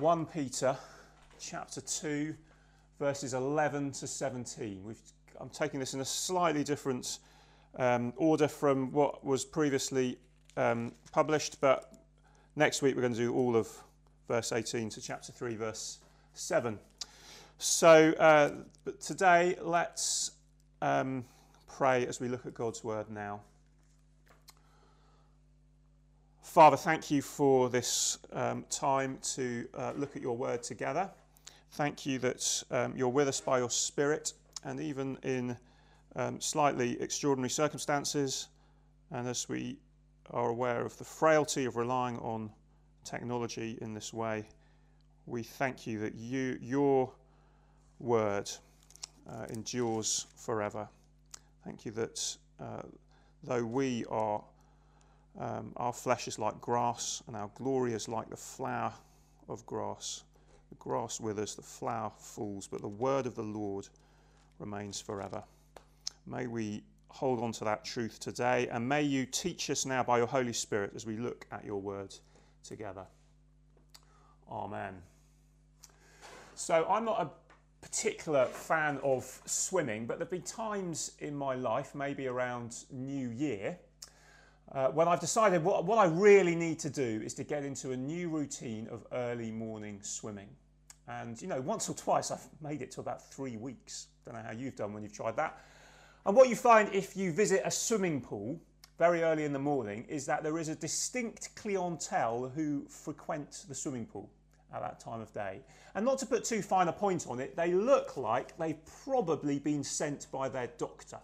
1 Peter chapter 2, verses 11 to 17. We've, I'm taking this in a slightly different um, order from what was previously um, published, but next week we're going to do all of verse 18 to chapter 3, verse 7. So, uh, today let's um, pray as we look at God's word now. Father, thank you for this um, time to uh, look at your word together. Thank you that um, you're with us by your Spirit, and even in um, slightly extraordinary circumstances, and as we are aware of the frailty of relying on technology in this way, we thank you that you, your word uh, endures forever. Thank you that uh, though we are um, our flesh is like grass, and our glory is like the flower of grass. The grass withers, the flower falls, but the word of the Lord remains forever. May we hold on to that truth today, and may you teach us now by your Holy Spirit as we look at your word together. Amen. So, I'm not a particular fan of swimming, but there have been times in my life, maybe around New Year, uh, when I've decided what, what I really need to do is to get into a new routine of early morning swimming. And, you know, once or twice I've made it to about three weeks. Don't know how you've done when you've tried that. And what you find if you visit a swimming pool very early in the morning is that there is a distinct clientele who frequent the swimming pool at that time of day. And not to put too fine a point on it, they look like they've probably been sent by their doctor.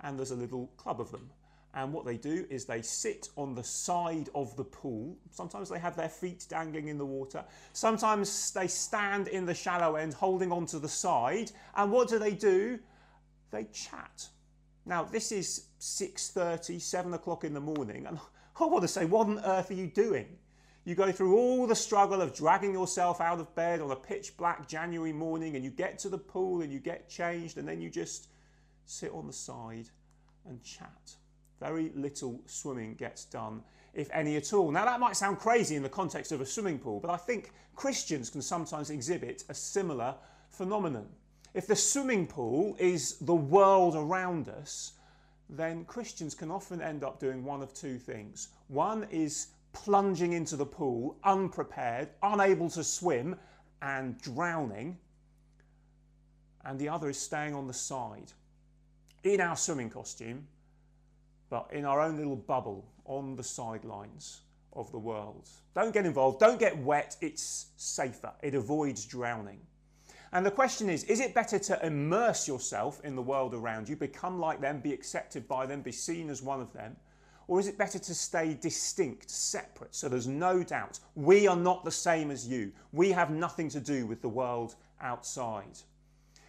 And there's a little club of them. And what they do is they sit on the side of the pool. Sometimes they have their feet dangling in the water. Sometimes they stand in the shallow end holding onto the side. And what do they do? They chat. Now, this is 6.30, 7 o'clock in the morning. And I want to say, what on earth are you doing? You go through all the struggle of dragging yourself out of bed on a pitch black January morning and you get to the pool and you get changed and then you just sit on the side and chat. Very little swimming gets done, if any at all. Now, that might sound crazy in the context of a swimming pool, but I think Christians can sometimes exhibit a similar phenomenon. If the swimming pool is the world around us, then Christians can often end up doing one of two things. One is plunging into the pool, unprepared, unable to swim, and drowning. And the other is staying on the side in our swimming costume but in our own little bubble on the sidelines of the world. Don't get involved, don't get wet, it's safer, it avoids drowning. And the question is is it better to immerse yourself in the world around you, become like them, be accepted by them, be seen as one of them? Or is it better to stay distinct, separate, so there's no doubt we are not the same as you? We have nothing to do with the world outside.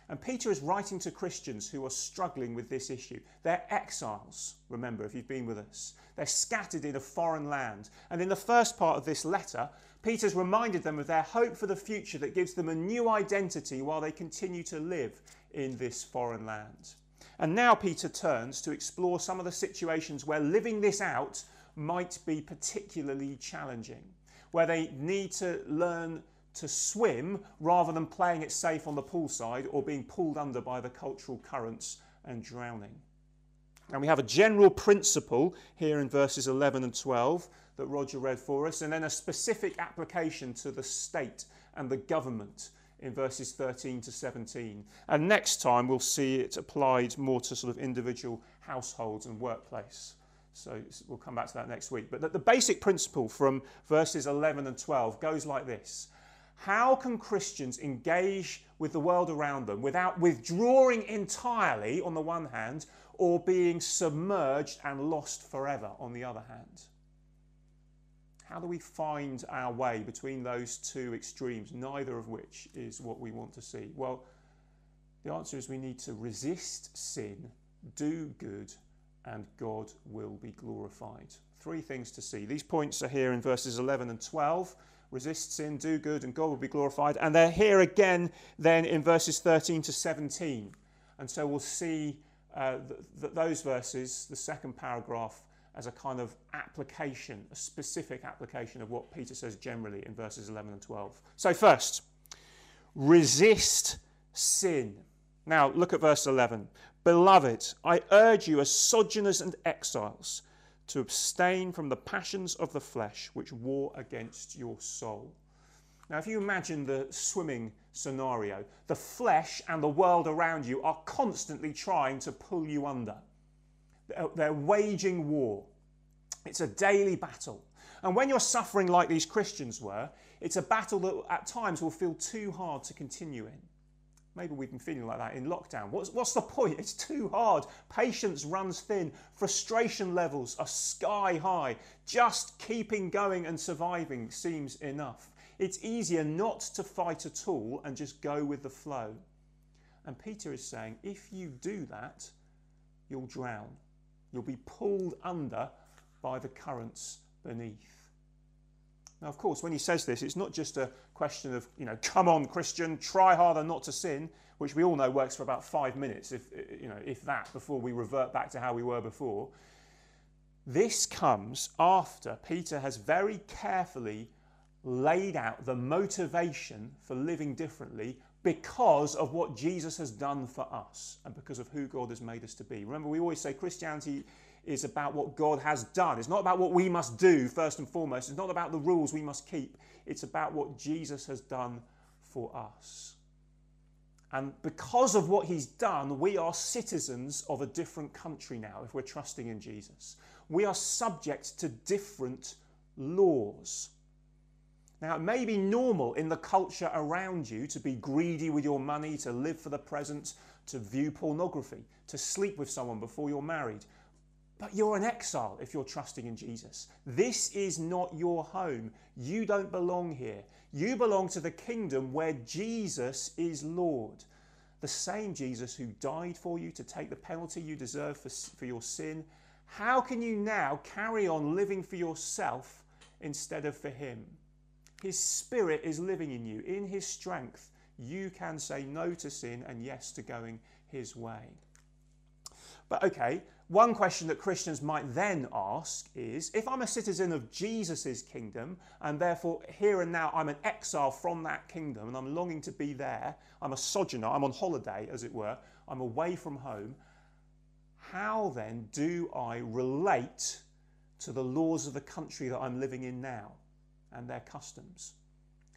And Peter is writing to Christians who are struggling with this issue. They're exiles, remember, if you've been with us. They're scattered in a foreign land. And in the first part of this letter, Peter's reminded them of their hope for the future that gives them a new identity while they continue to live in this foreign land. And now Peter turns to explore some of the situations where living this out might be particularly challenging, where they need to learn to swim rather than playing it safe on the poolside or being pulled under by the cultural currents and drowning. And we have a general principle here in verses 11 and 12 that Roger read for us, and then a specific application to the state and the government in verses 13 to 17. And next time we'll see it applied more to sort of individual households and workplace. So we'll come back to that next week. But the, the basic principle from verses 11 and 12 goes like this how can Christians engage with the world around them without withdrawing entirely on the one hand or being submerged and lost forever on the other hand? How do we find our way between those two extremes, neither of which is what we want to see? Well, the answer is we need to resist sin, do good, and God will be glorified. Three things to see. These points are here in verses 11 and 12 resist sin, do good, and God will be glorified. And they're here again then in verses 13 to 17. And so we'll see uh, th- th- those verses, the second paragraph as a kind of application, a specific application of what Peter says generally in verses 11 and 12. So, first, resist sin. Now, look at verse 11. Beloved, I urge you as sojourners and exiles to abstain from the passions of the flesh which war against your soul. Now, if you imagine the swimming scenario, the flesh and the world around you are constantly trying to pull you under. They're waging war. It's a daily battle. And when you're suffering like these Christians were, it's a battle that at times will feel too hard to continue in. Maybe we've been feeling like that in lockdown. What's, what's the point? It's too hard. Patience runs thin. Frustration levels are sky high. Just keeping going and surviving seems enough. It's easier not to fight at all and just go with the flow. And Peter is saying if you do that, you'll drown. You'll be pulled under by the currents beneath. Now, of course, when he says this, it's not just a question of, you know, come on, Christian, try harder not to sin, which we all know works for about five minutes, if, you know, if that, before we revert back to how we were before. This comes after Peter has very carefully laid out the motivation for living differently because of what Jesus has done for us and because of who God has made us to be. Remember, we always say Christianity is about what God has done. It's not about what we must do, first and foremost. It's not about the rules we must keep. It's about what Jesus has done for us. And because of what he's done, we are citizens of a different country now if we're trusting in Jesus. We are subject to different laws. Now, it may be normal in the culture around you to be greedy with your money, to live for the present, to view pornography, to sleep with someone before you're married. But you're an exile if you're trusting in Jesus. This is not your home. You don't belong here. You belong to the kingdom where Jesus is Lord. The same Jesus who died for you to take the penalty you deserve for, for your sin. How can you now carry on living for yourself instead of for Him? His Spirit is living in you. In His strength, you can say no to sin and yes to going His way. But okay, one question that Christians might then ask is if I'm a citizen of Jesus' kingdom and therefore here and now I'm an exile from that kingdom and I'm longing to be there, I'm a sojourner, I'm on holiday as it were, I'm away from home, how then do I relate to the laws of the country that I'm living in now and their customs?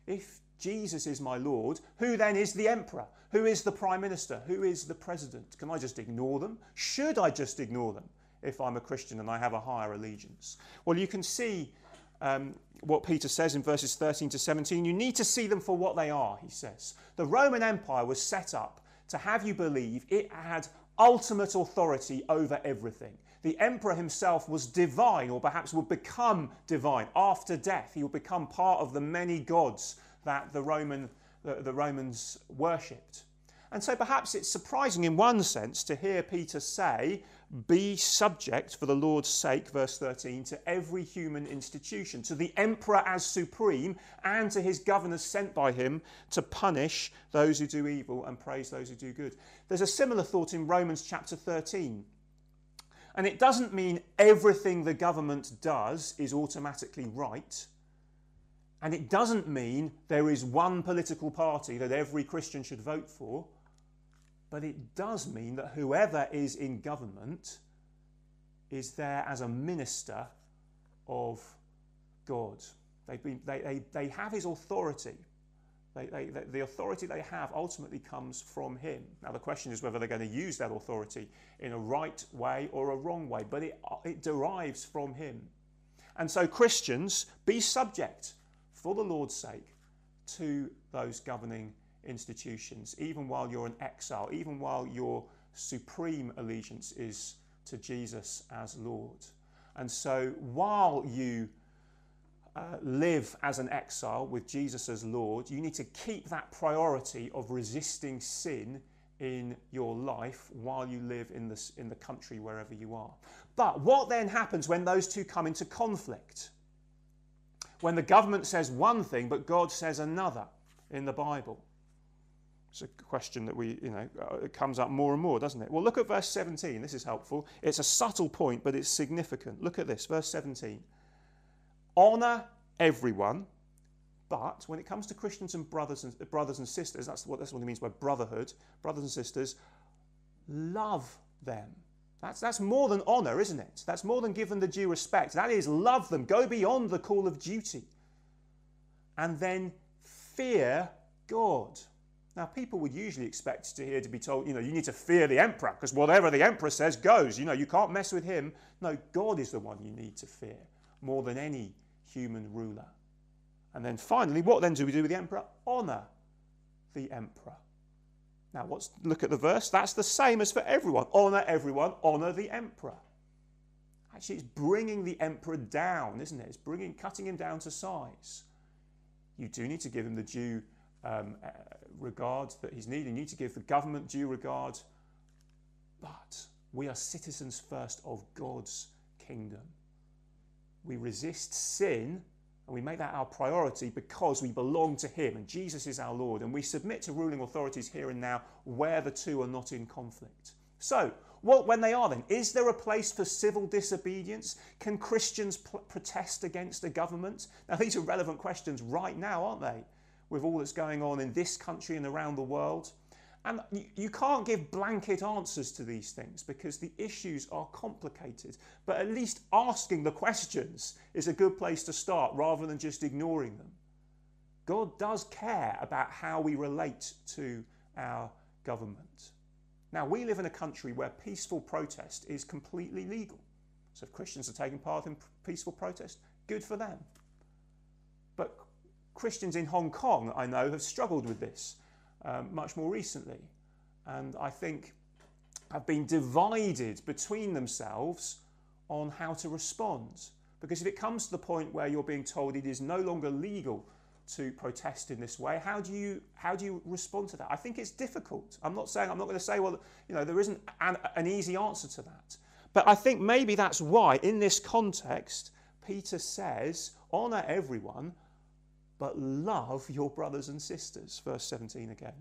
If Jesus is my Lord, who then is the emperor? Who is the prime minister? Who is the president? Can I just ignore them? Should I just ignore them if I'm a Christian and I have a higher allegiance? Well, you can see um, what Peter says in verses 13 to 17. You need to see them for what they are, he says. The Roman Empire was set up to have you believe it had ultimate authority over everything. The emperor himself was divine, or perhaps would become divine after death. He would become part of the many gods that the, Roman, the, the Romans worshipped. And so perhaps it's surprising in one sense to hear Peter say, Be subject for the Lord's sake, verse 13, to every human institution, to the emperor as supreme, and to his governors sent by him to punish those who do evil and praise those who do good. There's a similar thought in Romans chapter 13. And it doesn't mean everything the government does is automatically right. And it doesn't mean there is one political party that every Christian should vote for, but it does mean that whoever is in government is there as a minister of God. Been, they, they, they have his authority. They, they, the authority they have ultimately comes from him. Now, the question is whether they're going to use that authority in a right way or a wrong way, but it, it derives from him. And so, Christians, be subject for the Lord's sake to those governing institutions, even while you're an exile, even while your supreme allegiance is to Jesus as Lord. And so while you uh, live as an exile with Jesus as Lord, you need to keep that priority of resisting sin in your life while you live in, this, in the country wherever you are. But what then happens when those two come into conflict? When the government says one thing but God says another in the Bible. It's a question that we, you know, uh, it comes up more and more, doesn't it? Well, look at verse 17. This is helpful. It's a subtle point, but it's significant. Look at this, verse 17. Honor everyone, but when it comes to Christians and brothers and brothers and sisters, that's what that's what it means by brotherhood, brothers and sisters, love them. That's, that's more than honor, isn't it? That's more than give them the due respect. That is, love them. Go beyond the call of duty. And then fear God. Now, people would usually expect to hear to be told, you know, you need to fear the emperor because whatever the emperor says goes. You know, you can't mess with him. No, God is the one you need to fear more than any human ruler. And then finally, what then do we do with the emperor? Honor the emperor. Now, let's look at the verse. That's the same as for everyone. Honor everyone, honor the emperor. Actually, it's bringing the emperor down, isn't it? It's bringing, cutting him down to size. You do need to give him the due um, uh, regard that he's needing. You need to give the government due regard. But we are citizens first of God's kingdom. We resist sin and we make that our priority because we belong to Him and Jesus is our Lord. And we submit to ruling authorities here and now where the two are not in conflict. So, what, when they are then, is there a place for civil disobedience? Can Christians protest against a government? Now, these are relevant questions right now, aren't they? with all that's going on in this country and around the world. And you, can't give blanket answers to these things because the issues are complicated. But at least asking the questions is a good place to start rather than just ignoring them. God does care about how we relate to our government. Now, we live in a country where peaceful protest is completely legal. So, if Christians are taking part in peaceful protest, good for them. But Christians in Hong Kong, I know, have struggled with this um, much more recently. And I think have been divided between themselves on how to respond. Because if it comes to the point where you're being told it is no longer legal to protest in this way, how do you how do you respond to that? I think it's difficult. I'm not saying I'm not going to say well, you know, there isn't an, an easy answer to that. But I think maybe that's why in this context Peter says, honor everyone, but love your brothers and sisters. Verse 17 again.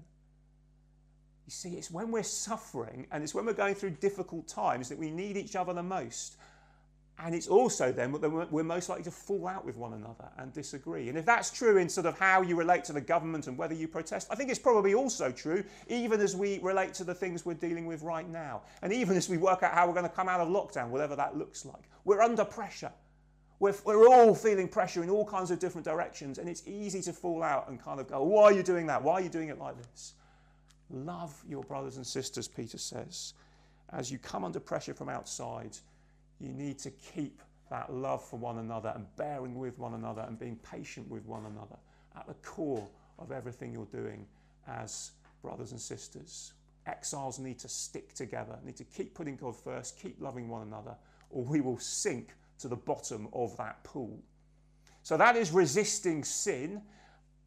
You see, it's when we're suffering and it's when we're going through difficult times that we need each other the most. And it's also then that we're most likely to fall out with one another and disagree. And if that's true in sort of how you relate to the government and whether you protest, I think it's probably also true even as we relate to the things we're dealing with right now. And even as we work out how we're going to come out of lockdown, whatever that looks like. We're under pressure. We're, we're all feeling pressure in all kinds of different directions, and it's easy to fall out and kind of go, Why are you doing that? Why are you doing it like this? Love your brothers and sisters, Peter says. As you come under pressure from outside, you need to keep that love for one another and bearing with one another and being patient with one another at the core of everything you're doing as brothers and sisters. Exiles need to stick together, need to keep putting God first, keep loving one another, or we will sink to the bottom of that pool. So that is resisting sin,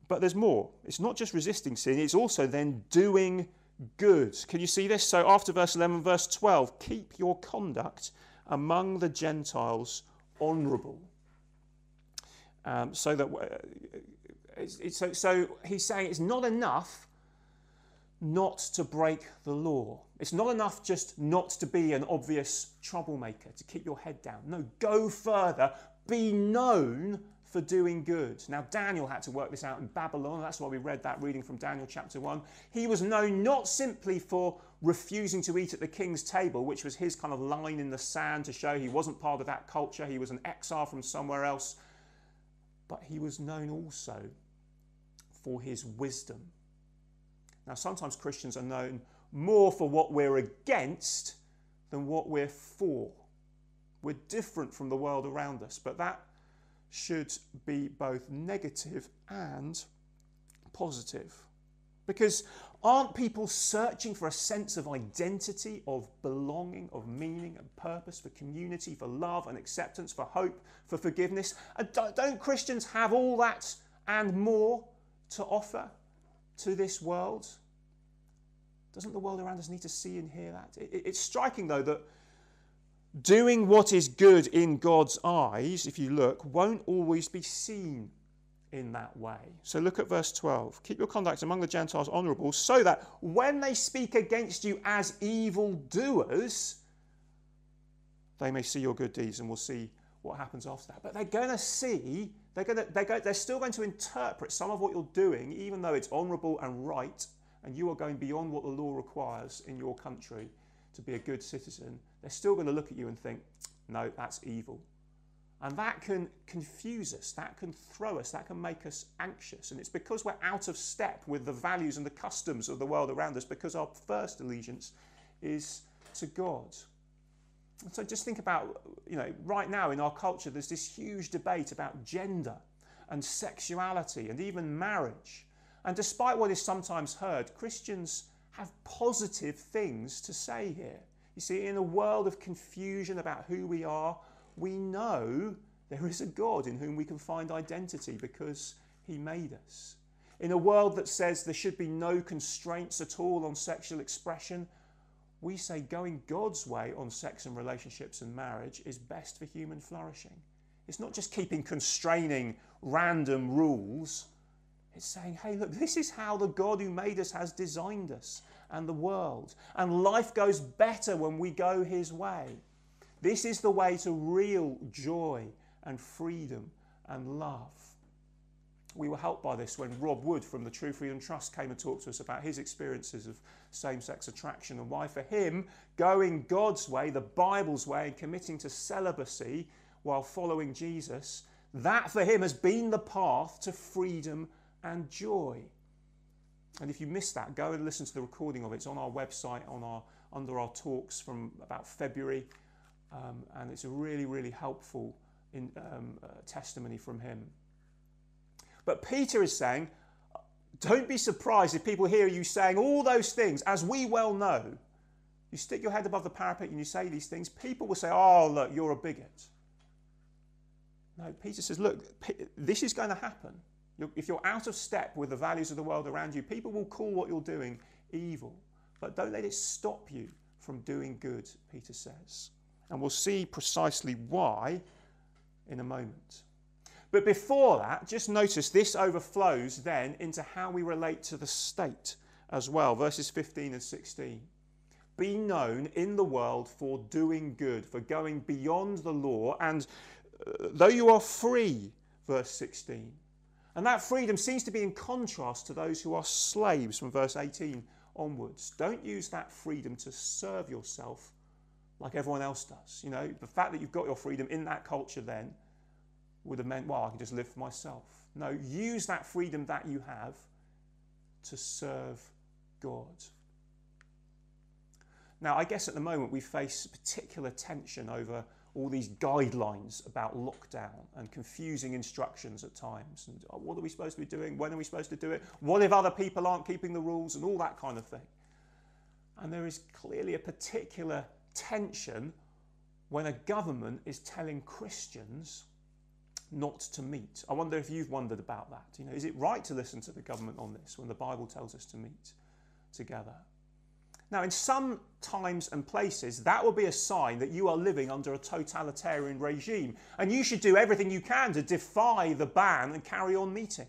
but there's more. It's not just resisting sin, it's also then doing good. Can you see this? So after verse 11, verse 12, keep your conduct among the Gentiles honourable. Um, so that uh, so, so he's saying it's not enough not to break the law. It's not enough just not to be an obvious troublemaker, to keep your head down. No, go further. Be known for doing good. Now, Daniel had to work this out in Babylon. That's why we read that reading from Daniel chapter 1. He was known not simply for refusing to eat at the king's table, which was his kind of line in the sand to show he wasn't part of that culture, he was an exile from somewhere else, but he was known also for his wisdom now, sometimes Christians are known more for what we're against than what we're for. We're different from the world around us, but that should be both negative and positive. Because aren't people searching for a sense of identity, of belonging, of meaning and purpose, for community, for love and acceptance, for hope, for forgiveness? And don't Christians have all that and more to offer? To this world? Doesn't the world around us need to see and hear that? It's striking, though, that doing what is good in God's eyes, if you look, won't always be seen in that way. So look at verse 12. Keep your conduct among the Gentiles honourable, so that when they speak against you as evildoers, they may see your good deeds and will see what happens after that. But they're going to see, they're, going to, they're, going, they're still going to interpret some of what you're doing, even though it's honourable and right, and you are going beyond what the law requires in your country to be a good citizen. They're still going to look at you and think, no, that's evil. And that can confuse us, that can throw us, that can make us anxious. And it's because we're out of step with the values and the customs of the world around us, because our first allegiance is to God. So just think about, you know, right now in our culture, there's this huge debate about gender and sexuality and even marriage. And despite what is sometimes heard, Christians have positive things to say here. You see, in a world of confusion about who we are, we know there is a God in whom we can find identity because he made us. In a world that says there should be no constraints at all on sexual expression, we say going God's way on sex and relationships and marriage is best for human flourishing. It's not just keeping constraining random rules. It's saying, hey, look, this is how the God who made us has designed us and the world. And life goes better when we go his way. This is the way to real joy and freedom and love. We were helped by this when Rob Wood from the True Freedom Trust came and talked to us about his experiences of same sex attraction and why, for him, going God's way, the Bible's way, and committing to celibacy while following Jesus, that for him has been the path to freedom and joy. And if you missed that, go and listen to the recording of it. It's on our website, on our under our talks from about February, um, and it's a really, really helpful in, um, uh, testimony from him. But Peter is saying, don't be surprised if people hear you saying all those things, as we well know. You stick your head above the parapet and you say these things, people will say, oh, look, you're a bigot. No, Peter says, look, this is going to happen. If you're out of step with the values of the world around you, people will call what you're doing evil. But don't let it stop you from doing good, Peter says. And we'll see precisely why in a moment. But before that, just notice this overflows then into how we relate to the state as well. Verses 15 and 16. Be known in the world for doing good, for going beyond the law, and uh, though you are free, verse 16. And that freedom seems to be in contrast to those who are slaves from verse 18 onwards. Don't use that freedom to serve yourself like everyone else does. You know, the fact that you've got your freedom in that culture then would have meant, well, I can just live for myself. No, use that freedom that you have to serve God. Now, I guess at the moment we face particular tension over all these guidelines about lockdown and confusing instructions at times. And oh, what are we supposed to be doing? When are we supposed to do it? What if other people aren't keeping the rules? And all that kind of thing. And there is clearly a particular tension when a government is telling Christians not to meet. I wonder if you've wondered about that. You know, is it right to listen to the government on this when the Bible tells us to meet together? Now, in some times and places, that will be a sign that you are living under a totalitarian regime, and you should do everything you can to defy the ban and carry on meeting.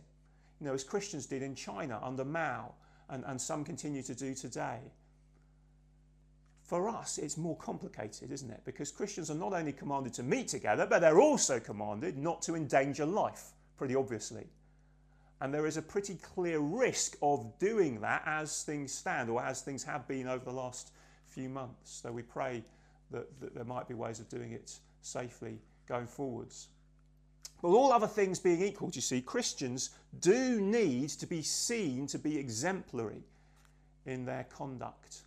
You know, as Christians did in China under Mao, and, and some continue to do today. For us, it's more complicated, isn't it? Because Christians are not only commanded to meet together, but they're also commanded not to endanger life, pretty obviously. And there is a pretty clear risk of doing that as things stand, or as things have been over the last few months. So we pray that, that there might be ways of doing it safely going forwards. But all other things being equal, you see, Christians do need to be seen to be exemplary in their conduct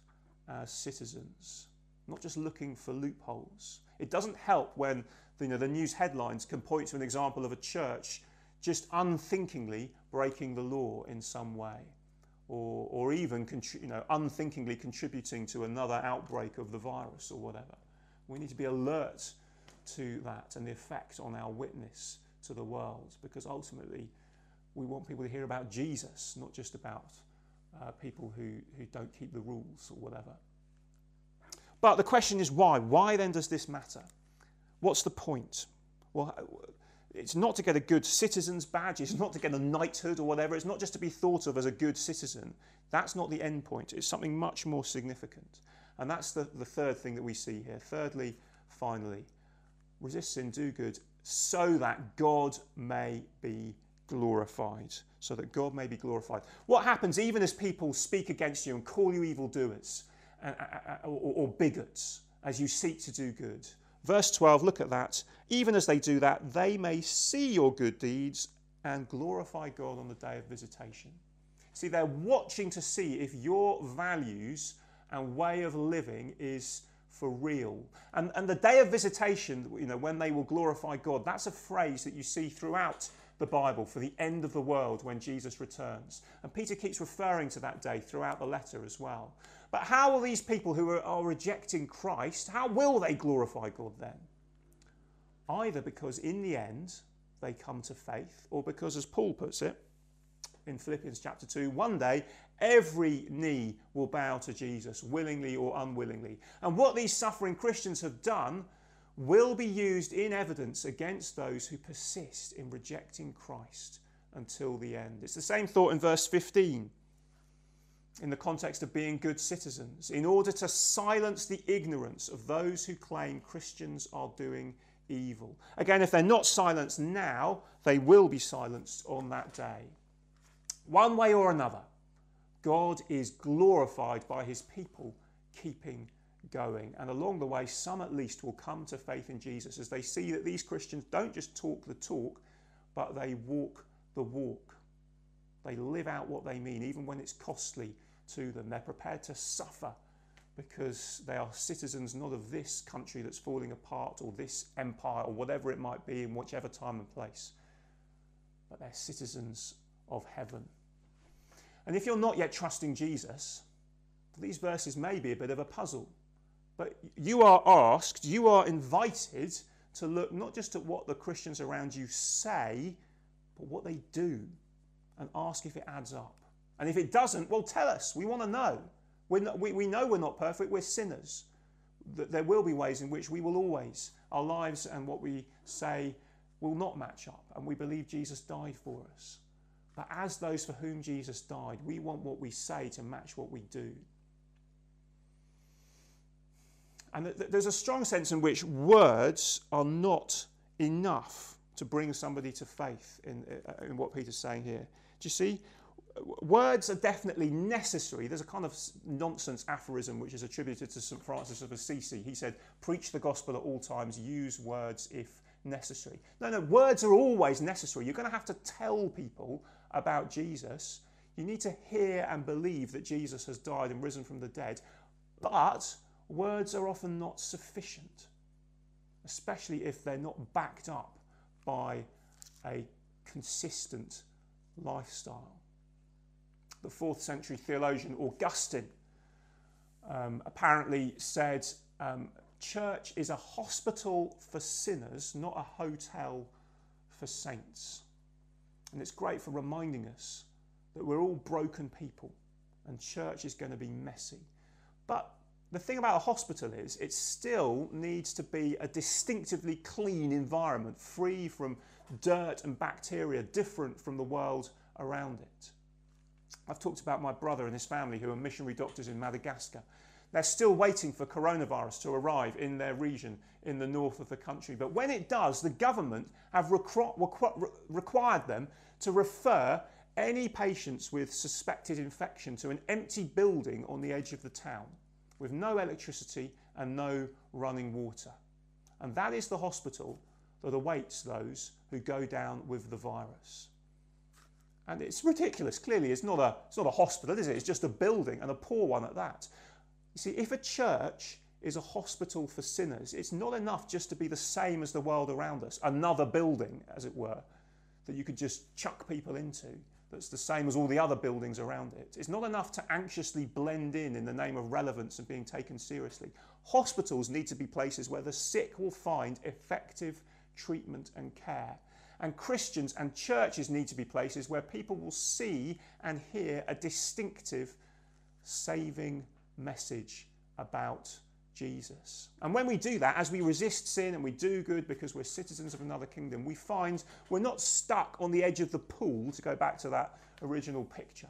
as citizens, not just looking for loopholes. It doesn't help when you know, the news headlines can point to an example of a church just unthinkingly breaking the law in some way, or, or even you know, unthinkingly contributing to another outbreak of the virus or whatever. We need to be alert to that and the effect on our witness to the world because ultimately we want people to hear about Jesus, not just about uh, people who, who don't keep the rules or whatever. But the question is why? Why then does this matter? What's the point? Well, it's not to get a good citizen's badge, it's not to get a knighthood or whatever, it's not just to be thought of as a good citizen. That's not the end point, it's something much more significant. And that's the, the third thing that we see here. Thirdly, finally, resist sin, do good, so that God may be glorified. So that God may be glorified. What happens even as people speak against you and call you evildoers uh, uh, uh, or, or bigots as you seek to do good? Verse 12, look at that. Even as they do that, they may see your good deeds and glorify God on the day of visitation. See, they're watching to see if your values and way of living is for real. And, and the day of visitation, you know, when they will glorify God, that's a phrase that you see throughout the Bible for the end of the world when Jesus returns. And Peter keeps referring to that day throughout the letter as well. But how will these people who are, are rejecting Christ, how will they glorify God then? Either because in the end they come to faith, or because, as Paul puts it in Philippians chapter 2, one day every knee will bow to Jesus, willingly or unwillingly. And what these suffering Christians have done will be used in evidence against those who persist in rejecting Christ until the end. It's the same thought in verse 15 in the context of being good citizens, in order to silence the ignorance of those who claim Christians are doing evil. Again, if they're not silenced now, they will be silenced on that day. One way or another, God is glorified by his people keeping going. And along the way, some at least will come to faith in Jesus as they see that these Christians don't just talk the talk, but they walk the walk. They live out what they mean, even when it's costly to them. They're prepared to suffer because they are citizens not of this country that's falling apart or this empire or whatever it might be in whichever time and place, but they're citizens of heaven. And if you're not yet trusting Jesus, these verses may be a bit of a puzzle. But you are asked, you are invited to look not just at what the Christians around you say, but what they do and ask if it adds up. And if it doesn't, well, tell us. We want to know. Not, we, we know we're not perfect, we're sinners. There will be ways in which we will always, our lives and what we say will not match up. And we believe Jesus died for us. But as those for whom Jesus died, we want what we say to match what we do. And there's a strong sense in which words are not enough to bring somebody to faith in, uh, in what Peter's saying here. Do you see? words are definitely necessary. There's a kind of nonsense aphorism which is attributed to St. Francis of Assisi. He said, Preach the gospel at all times, use words if necessary. No, no, words are always necessary. You're going to have to tell people about Jesus. You need to hear and believe that Jesus has died and risen from the dead. But words are often not sufficient, especially if they're not backed up by a consistent lifestyle the fourth century theologian Augustine um, apparently said um, church is a hospital for sinners, not a hotel for saints. And it's great for reminding us that we're all broken people and church is going to be messy. But the thing about a hospital is it still needs to be a distinctively clean environment, free from dirt and bacteria, different from the world around it. I've talked about my brother and his family who are missionary doctors in Madagascar. They're still waiting for coronavirus to arrive in their region in the north of the country. But when it does, the government have requ- requ- required them to refer any patients with suspected infection to an empty building on the edge of the town with no electricity and no running water. And that is the hospital that awaits those who go down with the virus. And it's ridiculous, clearly. It's not, a, it's not a hospital, is it? It's just a building and a poor one at that. You see, if a church is a hospital for sinners, it's not enough just to be the same as the world around us, another building, as it were, that you could just chuck people into that's the same as all the other buildings around it. It's not enough to anxiously blend in in the name of relevance and being taken seriously. Hospitals need to be places where the sick will find effective treatment and care. And Christians and churches need to be places where people will see and hear a distinctive saving message about Jesus. And when we do that, as we resist sin and we do good because we're citizens of another kingdom, we find we're not stuck on the edge of the pool, to go back to that original picture.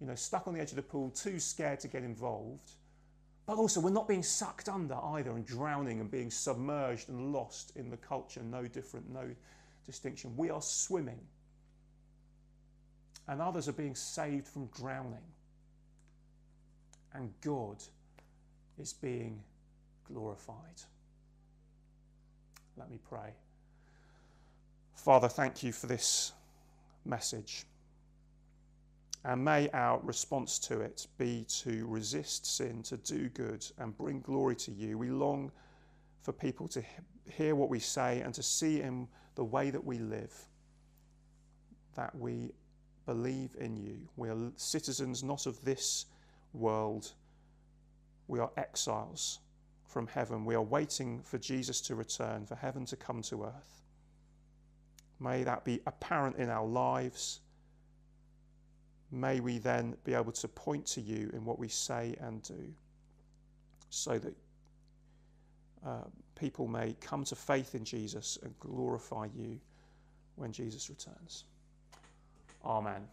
You know, stuck on the edge of the pool, too scared to get involved. But also, we're not being sucked under either and drowning and being submerged and lost in the culture, no different, no distinction. We are swimming. And others are being saved from drowning. And God is being glorified. Let me pray. Father, thank you for this message. And may our response to it be to resist sin, to do good, and bring glory to you. We long for people to hear what we say and to see in the way that we live that we believe in you. We are citizens not of this world, we are exiles from heaven. We are waiting for Jesus to return, for heaven to come to earth. May that be apparent in our lives. May we then be able to point to you in what we say and do so that uh, people may come to faith in Jesus and glorify you when Jesus returns. Amen.